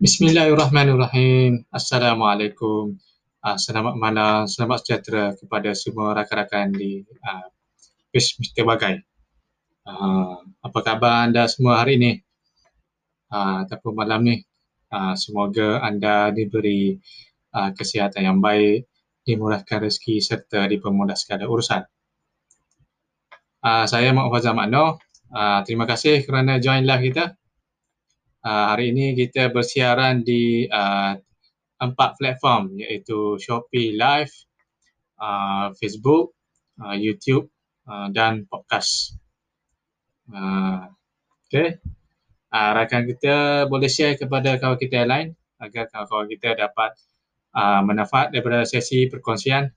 Bismillahirrahmanirrahim. Assalamualaikum. Uh, selamat malam, selamat sejahtera kepada semua rakan-rakan di uh, Page Mr. Bagai. Uh, apa khabar anda semua hari ini? Uh, ataupun malam ni? Uh, semoga anda diberi uh, kesihatan yang baik, dimurahkan rezeki serta dipermudah segala urusan. Uh, saya Mak Fazal Makno. Uh, terima kasih kerana join live kita. Uh, hari ini kita bersiaran di uh, empat platform iaitu Shopee Live, uh, Facebook, uh, YouTube uh, dan podcast. Uh, okay. Uh, rakan kita boleh share kepada kawan kita yang lain agar kawan-kawan kita dapat uh, manfaat daripada sesi perkongsian.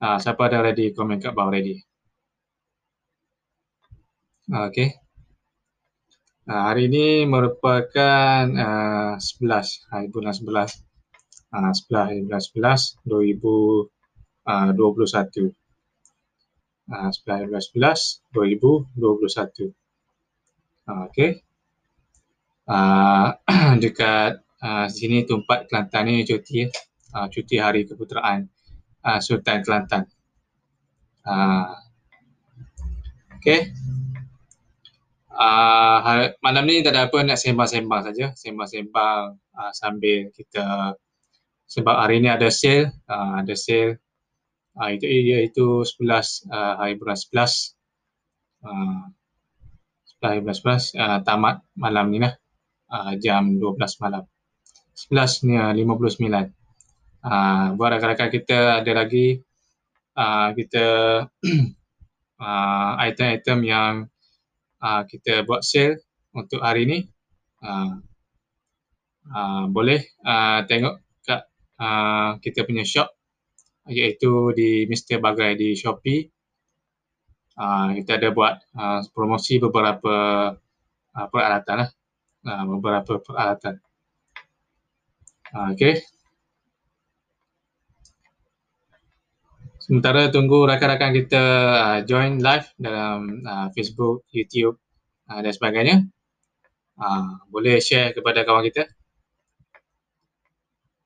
Uh, siapa dah ready, komen kat bawah ready. Okay. Uh, hari ini merupakan uh, 11 hari bulan 11 uh, 11 hari bulan 11 2021. Uh, 11 hari bulan 11 2021. Uh, Okey. Uh, dekat uh, sini tempat Kelantan ni cuti uh, cuti hari keputeraan uh, Sultan Kelantan. Uh, Okey uh, malam ni tak ada apa nak sembang-sembang saja, sembang-sembang uh, sambil kita sebab hari ni ada sale, uh, ada sale. Uh, itu iaitu 11 uh, hari bulan 11 uh, 11 hari bulan 11 uh, tamat malam ni lah. Uh, jam 12 malam. 11 ni uh, 59 uh, buat rakan-rakan kita ada lagi uh, kita uh, item-item yang uh, kita buat sale untuk hari ini. Uh, uh, boleh uh, tengok kat uh, kita punya shop iaitu di Mr. Bagai di Shopee. Uh, kita ada buat uh, promosi beberapa uh, peralatan lah. Uh, beberapa peralatan. Uh, okay. Sementara tunggu rakan-rakan kita uh, join live dalam uh, Facebook, YouTube uh, dan sebagainya. Uh, boleh share kepada kawan kita.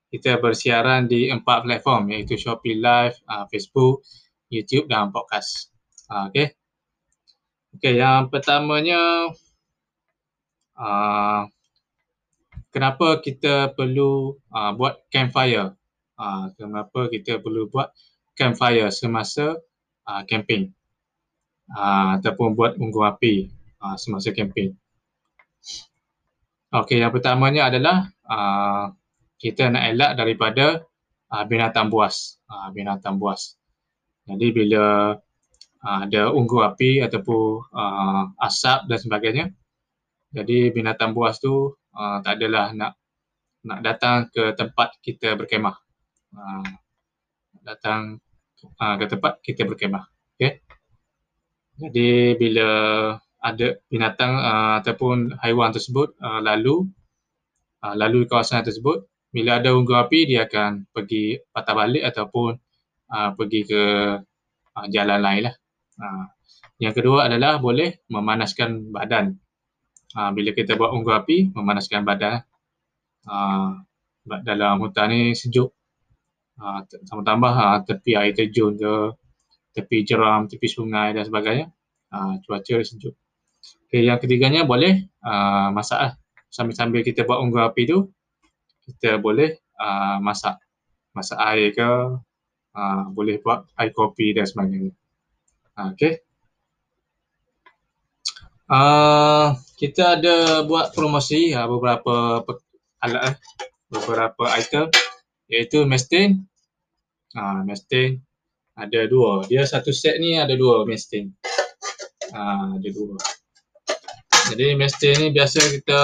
Kita bersiaran di empat platform iaitu Shopee Live, uh, Facebook, YouTube dan podcast. Uh, okay. Okay, yang pertamanya uh, kenapa kita perlu uh, buat campfire? Uh, kenapa kita perlu buat campfire semasa uh, camping uh, ataupun buat unggun api uh, semasa camping. Okey, yang pertamanya adalah uh, kita nak elak daripada uh, binatang buas. Uh, binatang buas. Jadi bila uh, ada unggun api ataupun uh, asap dan sebagainya, jadi binatang buas tu uh, tak adalah nak nak datang ke tempat kita berkemah. Uh, datang uh, ke tempat kita berkemah. Okay. Jadi bila ada binatang uh, ataupun haiwan tersebut uh, lalu uh, lalu di kawasan tersebut, bila ada unggun api dia akan pergi patah balik ataupun uh, pergi ke uh, jalan lain lah. Uh, yang kedua adalah boleh memanaskan badan. Uh, bila kita buat unggun api, memanaskan badan. Uh, dalam hutan ni sejuk uh, tambah-tambah uh, tepi air terjun ke, tepi jeram, tepi sungai dan sebagainya. Uh, cuaca sejuk. Okay, yang ketiganya boleh uh, masak lah. Sambil-sambil kita buat unggun api tu, kita boleh uh, masak. Masak air ke, uh, boleh buat air kopi dan sebagainya. Uh, okay. Uh, kita ada buat promosi uh, beberapa alat, uh, beberapa item iaitu mestin Ha, mesting ada dua. Dia satu set ni ada dua mesting. Ha, ada dua. Jadi mesting ni biasa kita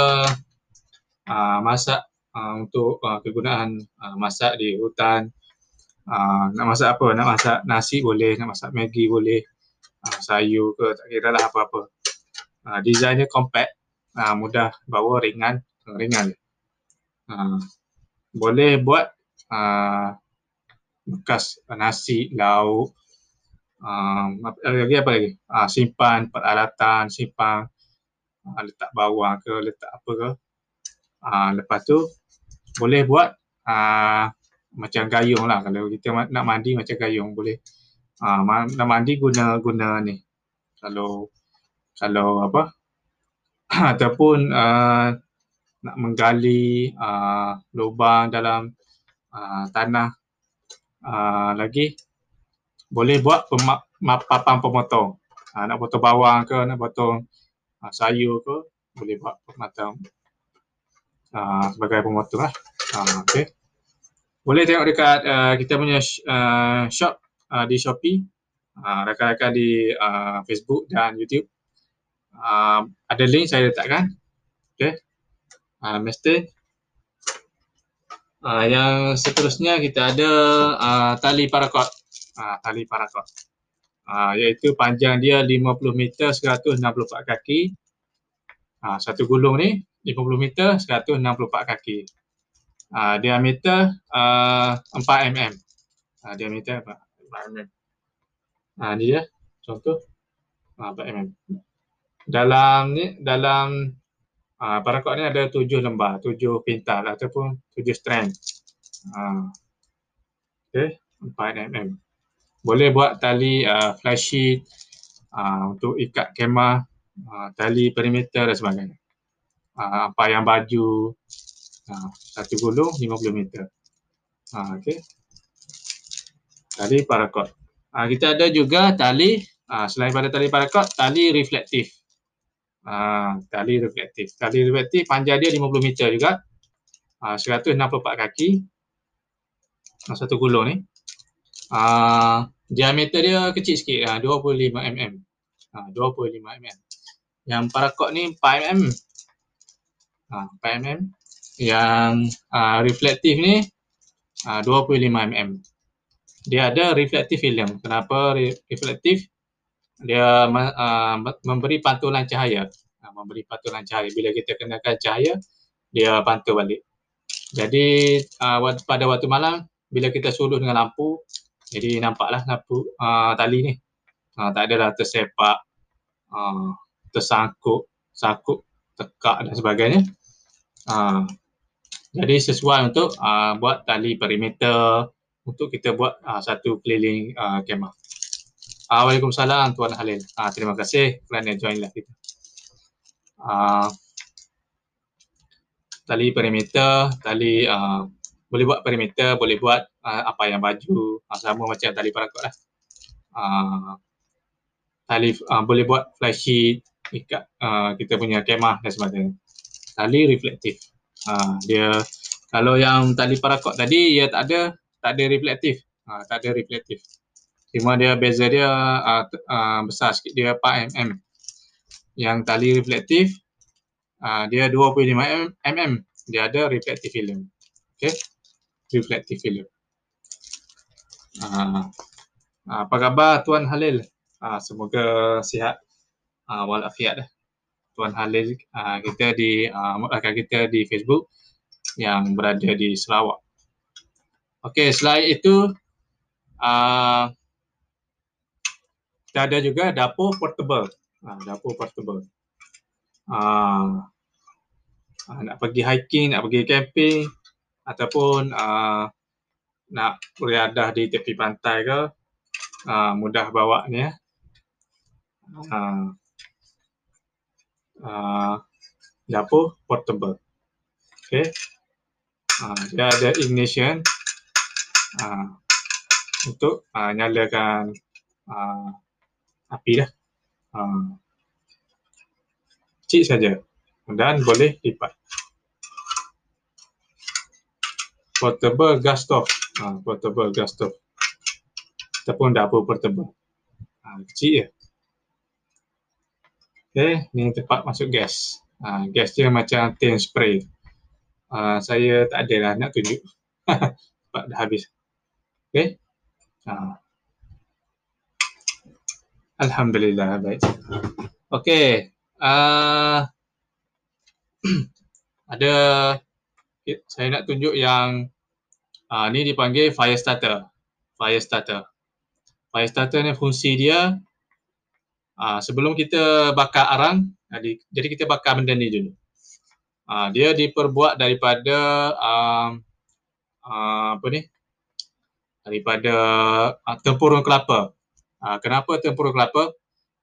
ha, masak ha, untuk ha, kegunaan ha, masak di hutan. Ha, nak masak apa? Nak masak nasi boleh, nak masak maggi boleh. Ha, sayur ke, tak kira lah apa-apa. Ha, desainnya compact, ha, mudah bawa, ringan, ringan. Ha, boleh buat ha, bekas nasi, lauk, um, apa lagi apa lagi? Uh, simpan peralatan, simpan uh, letak bawang ke, letak apa ke. Uh, lepas tu boleh buat uh, macam gayung lah. Kalau kita nak mandi macam gayung boleh. Uh, nak mandi guna guna ni. Kalau kalau apa ataupun uh, nak menggali uh, lubang dalam uh, tanah uh, lagi boleh buat pemak, papan pemotong. Uh, nak potong bawang ke nak potong uh, sayur ke boleh buat macam uh, sebagai pemotong lah uh, okay. boleh tengok dekat uh, kita punya uh, shop uh, di Shopee uh, rakan-rakan di uh, Facebook dan YouTube uh, ada link saya letakkan. Okay. Uh, mesti. Uh, yang seterusnya kita ada uh, tali parakot. Uh, tali parakot. Uh, iaitu panjang dia 50 meter 164 kaki. Uh, satu gulung ni 50 meter 164 kaki. Uh, diameter uh, 4 mm. Uh, diameter 4, 4 mm. Uh, ni dia contoh. Uh, 4 mm dalam ni dalam uh, parakot ni ada tujuh lembar, tujuh pintal ataupun tujuh strand. Uh, okay, 4 mm. Boleh buat tali uh, flash sheet uh, untuk ikat kemah, uh, tali perimeter dan sebagainya. Uh, apa yang baju, uh, satu gulung 50 meter. Uh, okay. Tali parakot. Uh, kita ada juga tali, uh, selain pada tali parakot, tali reflektif. Ha, tali reflektif. Tali reflektif panjang dia 50 meter juga. Ha, 164 kaki. Ha, satu gulung ni. Ha, diameter dia kecil sikit. Ha, 25 mm. Ha, 25 mm. Yang parakot ni 4 mm. Ha, 4 mm. Yang ha, reflektif ni ha, 25 mm. Dia ada reflektif film. Kenapa reflektif? dia uh, memberi pantulan cahaya uh, memberi pantulan cahaya bila kita kenakan cahaya dia pantul balik jadi uh, pada waktu malam bila kita suluh dengan lampu jadi nampaklah lampu uh, tali ni uh, tak adalah tersepak uh, tersangkut sakut tekak dan sebagainya uh, jadi sesuai untuk uh, buat tali perimeter untuk kita buat uh, satu keliling uh, kemah Uh, Waalaikumsalam Tuan Halil. Uh, terima kasih kerana join live kita. Uh, tali perimeter, tali uh, boleh buat perimeter, boleh buat uh, apa yang baju, uh, sama macam tali parakot lah. Uh, tali uh, boleh buat flash sheet, ikat uh, kita punya kemah dan sebagainya. Tali reflektif. Uh, dia kalau yang tali parakot tadi dia tak ada tak ada reflektif. Uh, tak ada reflektif. Cuma dia beza dia uh, uh, besar sikit, dia 4 mm. Yang tali reflektif, uh, dia 25 mm. Dia ada reflective film. Okay, reflective film. Uh, apa khabar Tuan Halil? Uh, semoga sihat uh, walafiat. Tuan Halil, uh, kita di uh, kita di Facebook yang berada di Sarawak. Okey, selain itu, uh, kita ada juga dapur portable. Ha, dapur portable. Ha, ha, nak pergi hiking, nak pergi camping ataupun ha, nak beriadah di tepi pantai ke, ha, mudah bawa ni ya. Ha, ha, dapur portable. Okay. Ha, dia ada ignition ha, untuk ha, nyalakan ha, api dah. Ha. Kecil saja dan boleh lipat. Portable gas stove. Ha, portable gas stove. Ataupun dapur portable. Ha, kecil je. Okay, ni tempat masuk gas. Ha, gas dia macam tin spray. Ha, saya tak ada lah nak tunjuk. Sebab dah habis. Okay. Ha. Alhamdulillah baik. Okey. Uh, ada saya nak tunjuk yang uh, ni dipanggil fire starter. Fire starter. Fire starter ni fungsi dia uh, sebelum kita bakar arang, jadi, jadi kita bakar benda ni dulu. Uh, dia diperbuat daripada uh, uh, apa ni? Daripada uh, tempurung kelapa. Uh, kenapa tempurung kelapa?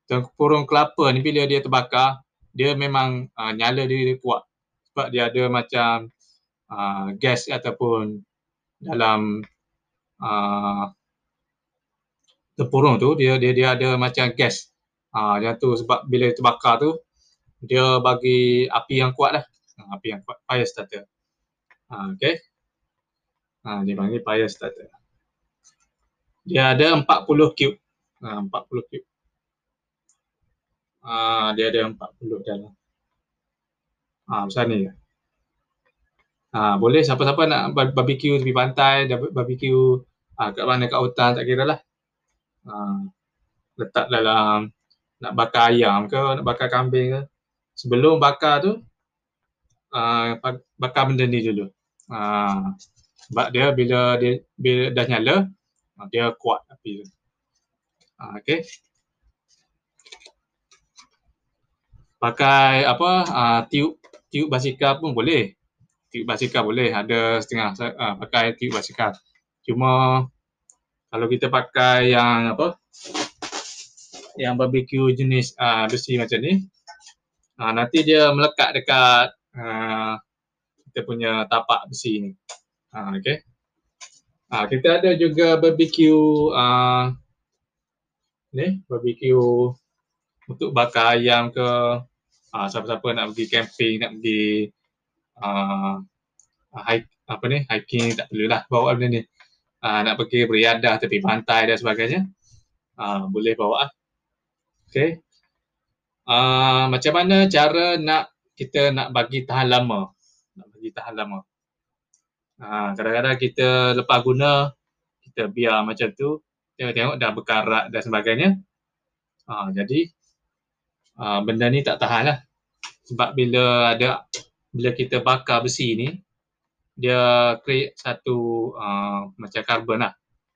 Tempurung kelapa ni bila dia terbakar, dia memang uh, nyala dia, dia kuat. Sebab dia ada macam uh, gas ataupun dalam uh, tempurung tu dia dia dia ada macam gas. Ah uh, yang tu sebab bila terbakar tu dia bagi api yang kuat lah. Uh, api yang kuat fire starter. Ah uh. Ah uh, dia panggil fire starter. Dia ada 40 cube. Ah uh, 40 cube. Ah uh, dia ada 40 dalam. Ah uh, besar ni. Ah boleh siapa-siapa nak barbecue tepi pantai, barbecue uh, kat mana kat hutan tak kira lah. Ah, letak dalam nak bakar ayam ke, nak bakar kambing ke. Sebelum bakar tu, uh, bakar benda ni dulu. Uh, sebab dia bila dia bila dah nyala, uh, dia kuat api tu. Uh, okay. Pakai apa, uh, tiup, tiup basikal pun boleh. Tiup basikal boleh, ada setengah uh, pakai tiup basikal. Cuma kalau kita pakai yang apa yang barbecue jenis uh, besi macam ni uh, nanti dia melekat dekat uh, kita punya tapak besi ni uh, okay. uh, kita ada juga barbecue uh, ni barbecue untuk bakar ayam ke uh, siapa-siapa nak pergi camping nak pergi uh, hike apa ni hiking tak perlulah bawa benda ni uh, nak pergi beriadah tepi pantai dan sebagainya, uh, boleh bawa. Okay. Uh, macam mana cara nak kita nak bagi tahan lama? Nak bagi tahan lama. Uh, kadang-kadang kita lepas guna, kita biar macam tu, tengok-tengok dah berkarat dan sebagainya. Uh, jadi, uh, benda ni tak tahan lah. Sebab bila ada, bila kita bakar besi ni, dia create satu uh, macam karbon lah.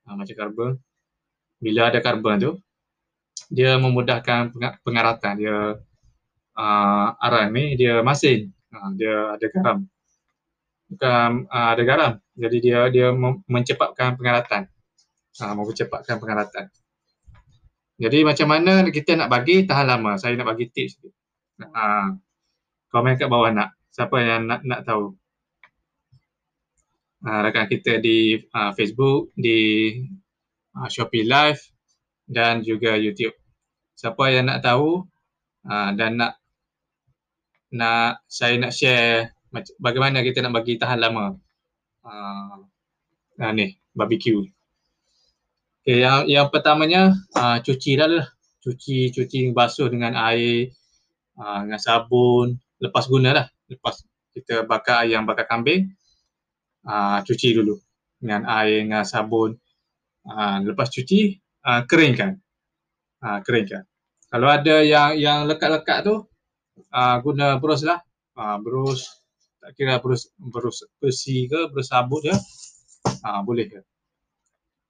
Uh, macam karbon. Bila ada karbon tu, dia memudahkan pengaratan. Dia uh, arang ni, dia masin. Uh, dia ada garam. Bukan uh, ada garam. Jadi dia dia mencepatkan pengaratan. Uh, mempercepatkan pengaratan. Jadi macam mana kita nak bagi tahan lama? Saya nak bagi tips. Uh, komen kat bawah nak. Siapa yang nak nak tahu? uh, rakan kita di uh, Facebook, di uh, Shopee Live dan juga YouTube. Siapa yang nak tahu uh, dan nak nak saya nak share bagaimana kita nak bagi tahan lama uh, uh, ni barbecue. Okay, yang yang pertamanya uh, cuci dah lah. Cuci cuci basuh dengan air uh, dengan sabun, lepas guna lah. Lepas kita bakar ayam bakar kambing, uh, cuci dulu dengan air dengan sabun. Uh, lepas cuci, uh, keringkan. Uh, keringkan. Kalau ada yang yang lekat-lekat tu, uh, guna brush lah. Uh, brush, tak kira brush, brush besi ke, brush sabut je. Uh, boleh ke.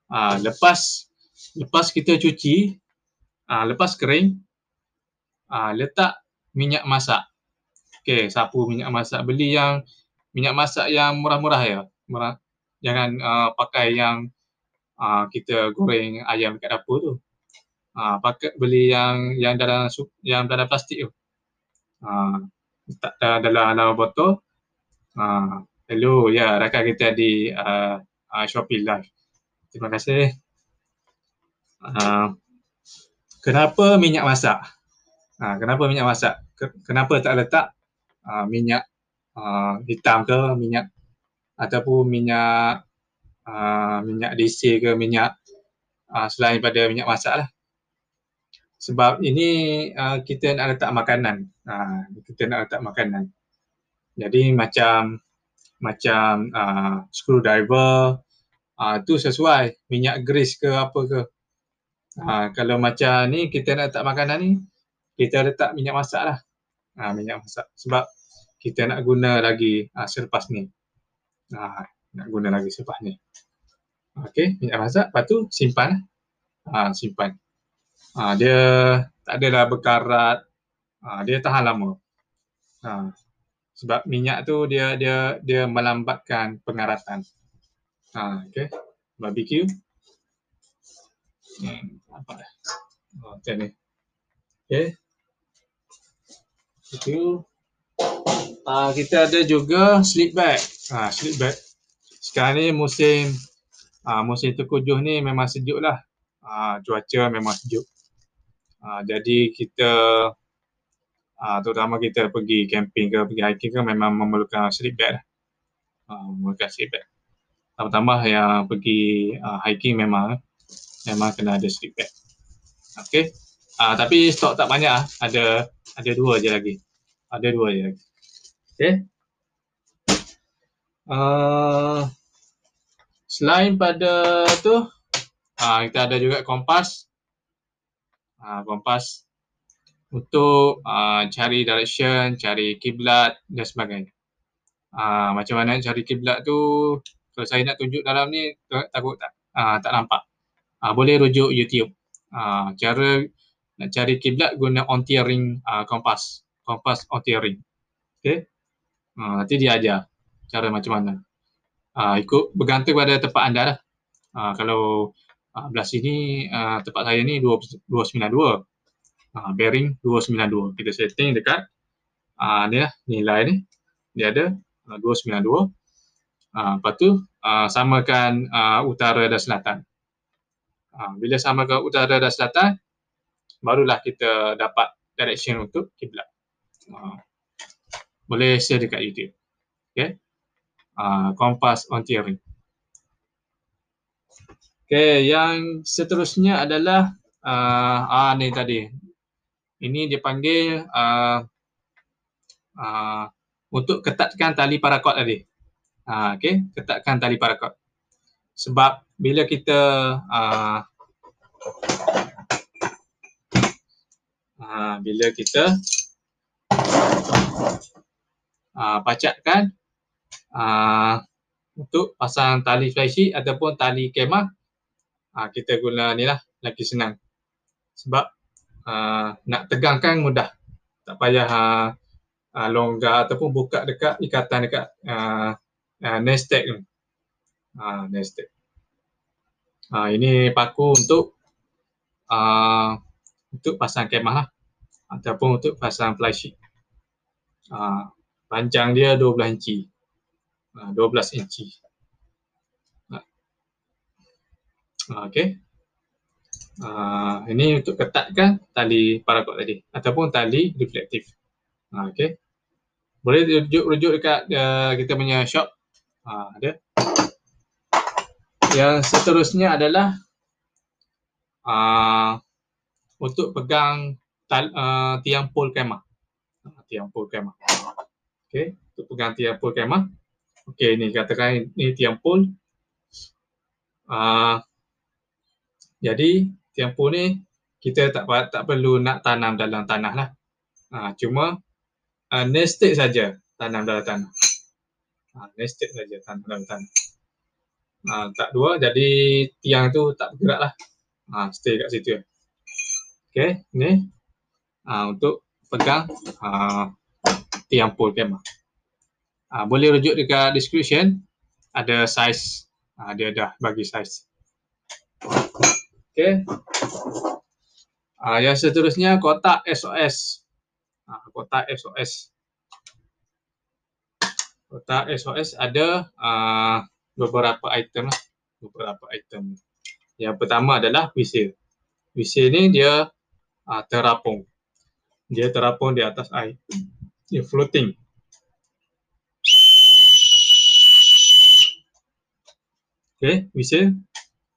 Uh, lepas lepas kita cuci, uh, lepas kering, uh, letak minyak masak. Okay, sapu minyak masak. Beli yang minyak masak yang murah-murah ya. Murah. Jangan uh, pakai yang uh, kita goreng ayam kat dapur tu. Uh, pakai beli yang yang dalam yang dalam plastik tu. Uh, letak dalam, dalam dalam botol. Uh, hello, ya yeah, rakan kita di uh, uh, Shopee Live. Terima kasih. Uh, kenapa minyak masak? Uh, kenapa minyak masak? Kenapa tak letak uh, minyak uh, hitam ke minyak ataupun minyak uh, minyak DC ke minyak uh, selain pada minyak masak lah. Sebab ini uh, kita nak letak makanan. Uh, kita nak letak makanan. Jadi macam macam uh, screwdriver uh, tu sesuai minyak grease ke apa ke. Uh, kalau macam ni kita nak letak makanan ni kita letak minyak masak lah. Uh, minyak masak. Sebab kita nak guna lagi uh, selepas ni. Uh, nak guna lagi selepas ni. Okey, minyak masak. Lepas tu simpan. Uh, simpan. Uh, dia tak adalah berkarat. Uh, dia tahan lama. Uh, sebab minyak tu dia dia dia melambatkan pengaratan. Ha, okay. Barbecue. Hmm, apa dah? Oh, macam ni. Okay. Itu. Uh, kita ada juga sleep bag. Ha, sleep bag. Sekarang ni musim uh, musim terkujuh ni memang sejuk lah. Uh, cuaca memang sejuk. Uh, jadi kita uh, terutama kita pergi camping ke pergi hiking ke memang memerlukan sleep bag lah. Uh, memerlukan sleep bag. Tambah-tambah yang pergi uh, hiking memang memang kena ada sleep bag. Okay. Uh, tapi stok tak banyak lah. Ada ada dua je lagi. Ada dua lagi. Okay. Uh, selain pada tu, uh, kita ada juga kompas. Uh, kompas untuk uh, cari direction, cari kiblat dan sebagainya. Uh, macam mana cari kiblat tu kalau saya nak tunjuk dalam ni takut tak uh, tak nampak. Uh, boleh rujuk YouTube. Uh, cara nak cari kiblat guna on tearing uh, kompas. Kompas on tearing. Okay. Uh, nanti dia ajar cara macam mana. Uh, ikut bergantung pada tempat anda lah. Uh, kalau uh, belah sini uh, tempat saya ni 292 uh, bearing 292 kita setting dekat uh, ni lah nilai ni dia ada uh, 292 uh, lepas tu uh, samakan uh, utara dan selatan uh, bila samakan utara dan selatan barulah kita dapat direction untuk kiblat uh, boleh share dekat YouTube. Okay? Uh, kompas on theory. Okay, yang seterusnya adalah uh, ah ni tadi. Ini dipanggil uh, uh, untuk ketatkan tali parakot tadi. Uh, okay, ketatkan tali parakot. Sebab bila kita uh, uh, bila kita uh, pacatkan uh, untuk pasang tali flysheet ataupun tali kemah, uh, kita guna ni lah, lagi senang. Sebab uh, nak tegangkan mudah. Tak payah uh, longgar ataupun buka dekat ikatan dekat uh, uh, nestek tu. Uh, nestek. Uh, ini paku untuk uh, untuk pasang kemah lah. Ataupun untuk pasang flysheet. Uh, panjang dia 12 inci. Uh, 12 inci. Uh, okay. Uh, ini untuk ketatkan tali parakot tadi ataupun tali reflektif. Uh, okay. Boleh rujuk-rujuk dekat uh, kita punya shop. Uh, ada. Yang seterusnya adalah uh, untuk pegang tal, uh, tiang pol kemah. Uh, tiang pol kemah. Untuk pegang tiang pol kemah. Okay, ini katakan ini tiang pol. Uh, jadi tempoh ni kita tak tak perlu nak tanam dalam tanah lah. Ha, cuma uh, nested saja tanam dalam tanah. Ha, nested saja tanam dalam tanah. Ha, tak dua, jadi tiang tu tak bergerak lah. Ha, stay kat situ. Okay, ni ha, untuk pegang ha, tiang pole kemah. Ha, boleh rujuk dekat description. Ada size. Ha, dia dah bagi size. Okey. Uh, yang seterusnya kotak SOS. Uh, ah, kotak SOS. Kotak SOS ada uh, beberapa item lah. Beberapa item. Yang pertama adalah whistle. Whistle ni dia uh, terapung. Dia terapung di atas air. Dia floating. Okay, whistle.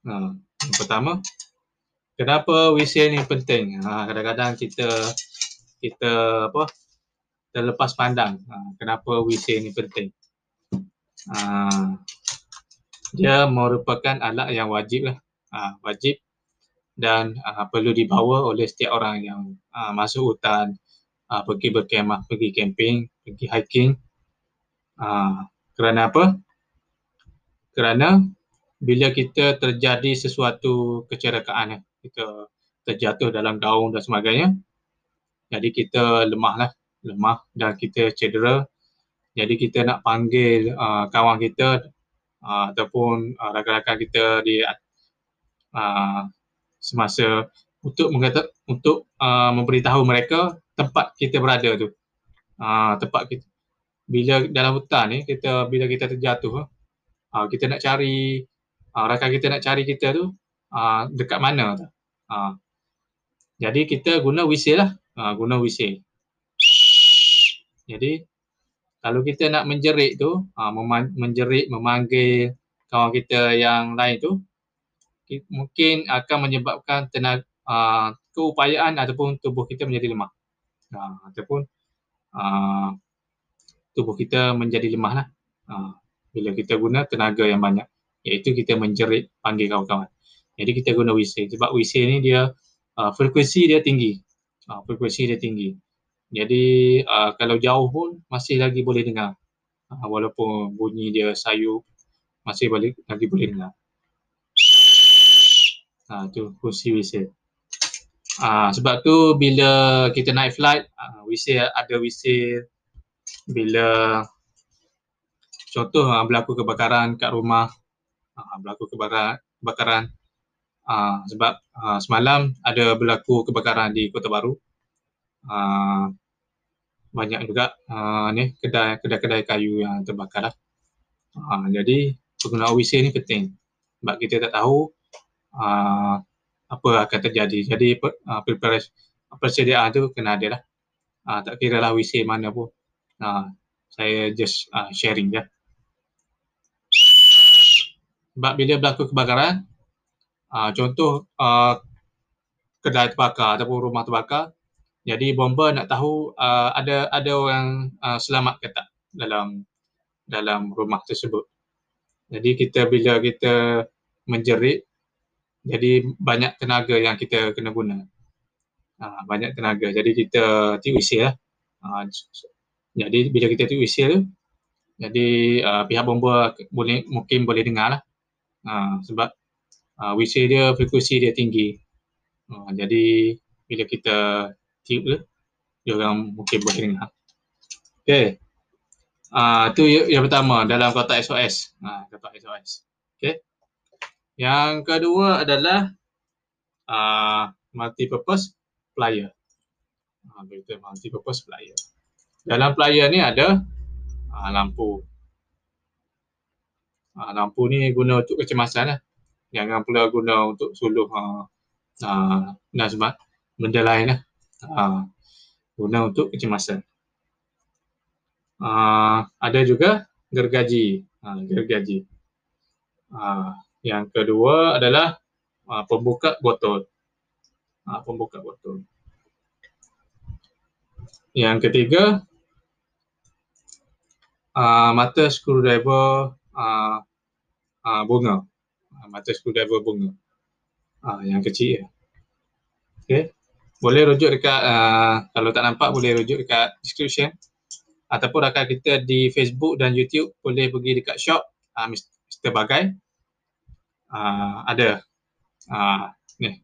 Uh, yang pertama, kenapa WC ni penting? Ha, kadang-kadang kita kita apa terlepas pandang ha, kenapa WC ni penting. Ha, dia merupakan alat yang wajib lah. Ha, wajib dan uh, perlu dibawa oleh setiap orang yang uh, masuk hutan, uh, pergi berkemah, pergi camping, pergi hiking. Uh, kerana apa? Kerana bila kita terjadi sesuatu kecerakaan, kita terjatuh dalam daun dan sebagainya. Jadi kita lemah lah, lemah dan kita cedera. Jadi kita nak panggil uh, kawan kita uh, ataupun uh, rakan-rakan kita di uh, semasa untuk mengata, untuk uh, memberitahu mereka tempat kita berada tu. Uh, tempat kita bila dalam hutan ni kita bila kita terjatuh uh, kita nak cari uh, rakan kita nak cari kita tu uh, dekat mana tu. Uh, jadi kita guna whistle lah. Uh, guna whistle. Jadi kalau kita nak menjerit tu, uh, menjerit, memanggil kawan kita yang lain tu, mungkin akan menyebabkan tenaga, uh, keupayaan ataupun tubuh kita menjadi lemah. Uh, ataupun uh, tubuh kita menjadi lemah lah. Uh, bila kita guna tenaga yang banyak. Iaitu kita menjerit panggil kawan-kawan. Jadi kita guna whistle. Sebab whistle ni dia uh, frekuensi dia tinggi. Uh, frekuensi dia tinggi. Jadi uh, kalau jauh pun masih lagi boleh dengar. Uh, walaupun bunyi dia sayu masih boleh lagi boleh dengar. Ha, tu fungsi whistle. Uh, sebab tu bila kita naik flight, uh, whistle ada whistle bila contoh uh, berlaku kebakaran kat rumah, uh, berlaku kebakaran, kebakaran uh, sebab uh, semalam ada berlaku kebakaran di Kota Baru. Uh, banyak juga uh, ni kedai kedai-kedai kayu yang terbakar lah. Uh, jadi penggunaan WC ni penting sebab kita tak tahu uh, apa akan terjadi. Jadi uh, persediaan tu kena ada lah. Uh, tak kira lah WC mana pun. Uh, saya just uh, sharing je. Sebab bila berlaku kebakaran, uh, contoh uh, kedai terbakar ataupun rumah terbakar, jadi bomba nak tahu uh, ada ada orang uh, selamat ke tak dalam dalam rumah tersebut. Jadi kita bila kita menjerit, jadi banyak tenaga yang kita kena guna. Uh, banyak tenaga. Jadi kita tiup lah. Uh, jadi bila kita tiup tu, jadi uh, pihak bomba boleh mungkin boleh dengar lah. Uh, sebab uh, whistle dia frekuensi dia tinggi. Uh, jadi bila kita tiup ke dia orang mungkin boleh dengar okey ah uh, tu yang pertama dalam kotak SOS uh, kotak SOS okey yang kedua adalah ah uh, multi purpose player kita multi purpose player dalam player ni ada uh, lampu uh, lampu ni guna untuk kecemasan lah jangan pula guna untuk suluh uh, uh, sebab benda lain lah uh, guna untuk kecemasan. Uh, ada juga gergaji. Uh, gergaji. Uh, yang kedua adalah uh, pembuka botol. Uh, pembuka botol. Yang ketiga, uh, mata screwdriver uh, uh, bunga. Uh, mata screwdriver bunga. Uh, yang kecil ya. Okay boleh rujuk dekat uh, kalau tak nampak boleh rujuk dekat description ataupun rakan kita di Facebook dan YouTube boleh pergi dekat shop uh, Mr. Bagai uh, ada. Uh, ni.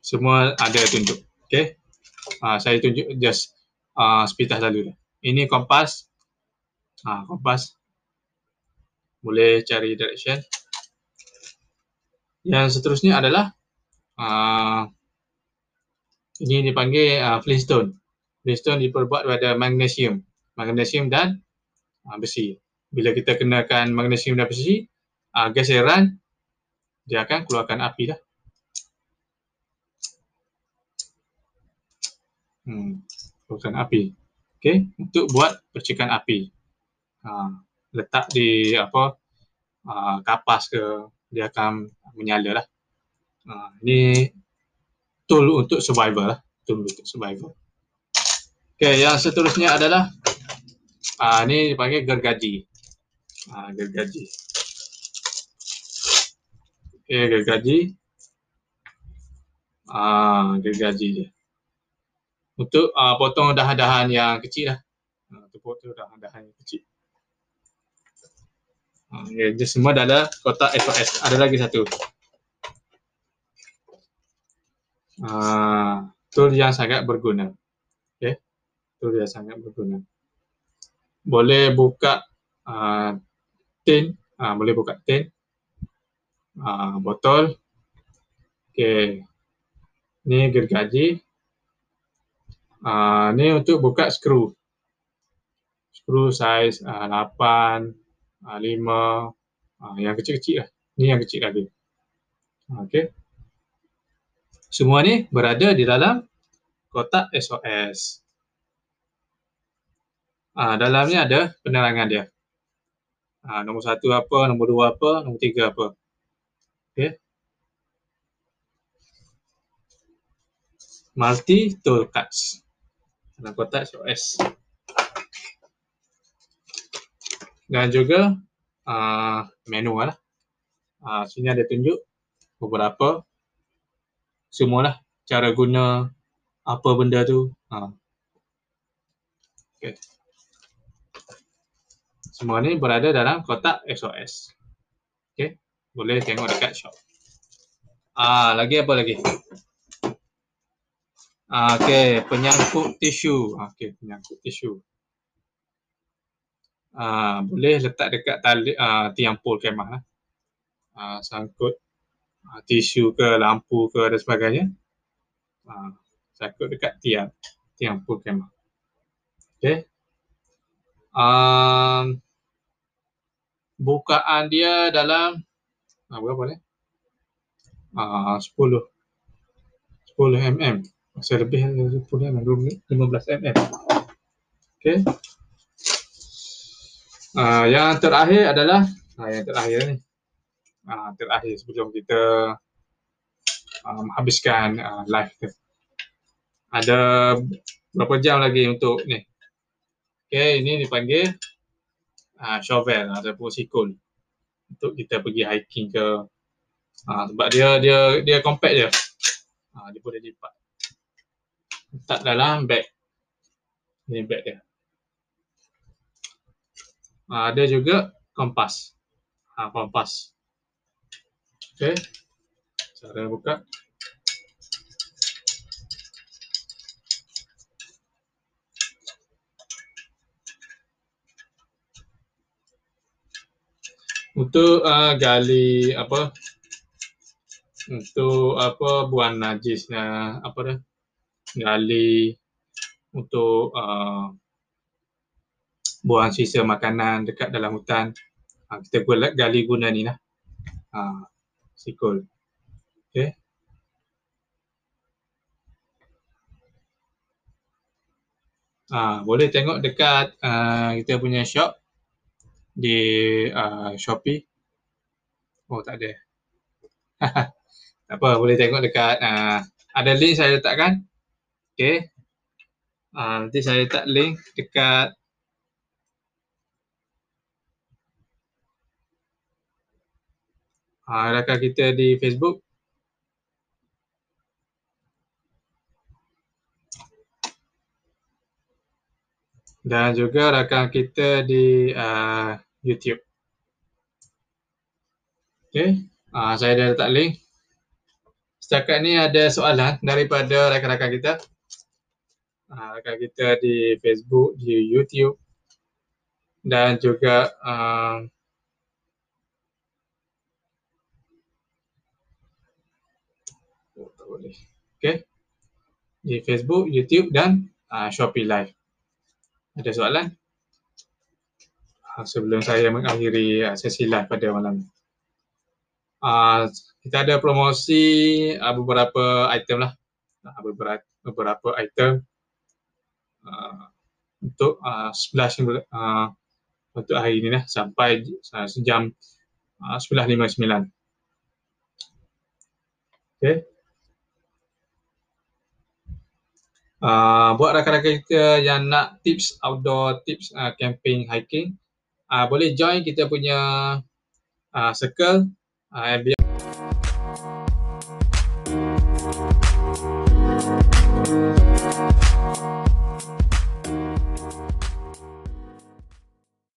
Semua ada tunjuk okay uh, saya tunjuk just uh, sepintas lalu ini kompas. Uh, kompas. Boleh cari direction. Yang seterusnya adalah uh, ini dipanggil uh, flintstone. Flintstone diperbuat daripada magnesium. Magnesium dan uh, besi. Bila kita kenakan magnesium dan besi, uh, geseran dia akan keluarkan api dah. Hmm, keluarkan api. Okey, untuk buat percikan api. Uh, letak di apa uh, kapas ke dia akan menyala lah. Uh, ini tool untuk survival lah. Tool untuk survival. Okay, yang seterusnya adalah uh, ni dipanggil gergaji. Uh, gergaji. Okay, gergaji. Uh, gergaji je. Untuk uh, potong dahan-dahan yang kecil lah. Uh, untuk potong dahan-dahan yang kecil. Uh, okay, semua dalam kotak SOS. Ada lagi satu. uh, tool yang sangat berguna. Okay. Tool yang sangat berguna. boleh buka uh, tin, uh, boleh buka tin, uh, botol. Okey. Ni gergaji. Uh, ni untuk buka skru. Skru saiz uh, 8, uh, 5, uh, yang kecil-kecil lah. Ni yang kecil lagi. Okey. Semua ni berada di dalam kotak SOS. Uh, dalamnya ada penerangan dia. Uh, nombor satu apa, nombor dua apa, nombor tiga apa. Okay. Multi tool cards dalam kotak SOS. Dan juga uh, menu lah. Uh, sini ada tunjuk beberapa semualah cara guna apa benda tu. Ha. Okay. Semua ni berada dalam kotak SOS. Okay. Boleh tengok dekat shop. Ah, lagi apa lagi? Ah, okay. Penyangkut tisu. Okay. Penyangkut tisu. Ah, boleh letak dekat tali, ah, tiang pol kemah. Lah. Ah, sangkut uh, tisu ke lampu ke dan sebagainya uh, sakut dekat tiang tiang pun kemah okey um, bukaan dia dalam uh, berapa ni? Uh, 10 10 mm masih lebih 10 mm 15 mm okey. Uh, yang terakhir adalah uh, yang terakhir ni. Uh, terakhir sebelum kita uh, menghabiskan uh, live tu. Ada berapa jam lagi untuk ni? Okay, ini dipanggil uh, shovel ataupun sikul untuk kita pergi hiking ke uh, sebab dia dia dia compact dia. Uh, dia boleh lipat. Letak dalam bag. Ini bag dia. Uh, ada juga kompas. Uh, kompas. Okey. Cara buka. Untuk uh, gali apa? Untuk apa buang najisnya apa dah? Gali untuk uh, buang sisa makanan dekat dalam hutan. Uh, kita gula, gali guna ni lah. Uh, sikul. Okay. Ah, boleh tengok dekat uh, kita punya shop di uh, Shopee. Oh, tak ada. tak apa, boleh tengok dekat uh, ada link saya letakkan. Okay. Uh, nanti saya letak link dekat uh, rakan kita di Facebook. Dan juga rakan kita di uh, YouTube. Okay, uh, saya dah letak link. Setakat ni ada soalan daripada rakan-rakan kita. Uh, rakan kita di Facebook, di YouTube dan juga uh, boleh. Okay. Di Facebook, YouTube dan uh, Shopee Live. Ada soalan? Uh, sebelum saya mengakhiri sesi live pada malam ini. Uh, kita ada promosi uh, beberapa item lah. Beberapa, item untuk 11 uh, untuk hari ini lah sampai sejam uh, 11.59. Okay. Uh, buat rakan-rakan kita yang nak tips outdoor, tips uh, camping, hiking, uh, boleh join kita punya uh, circle uh,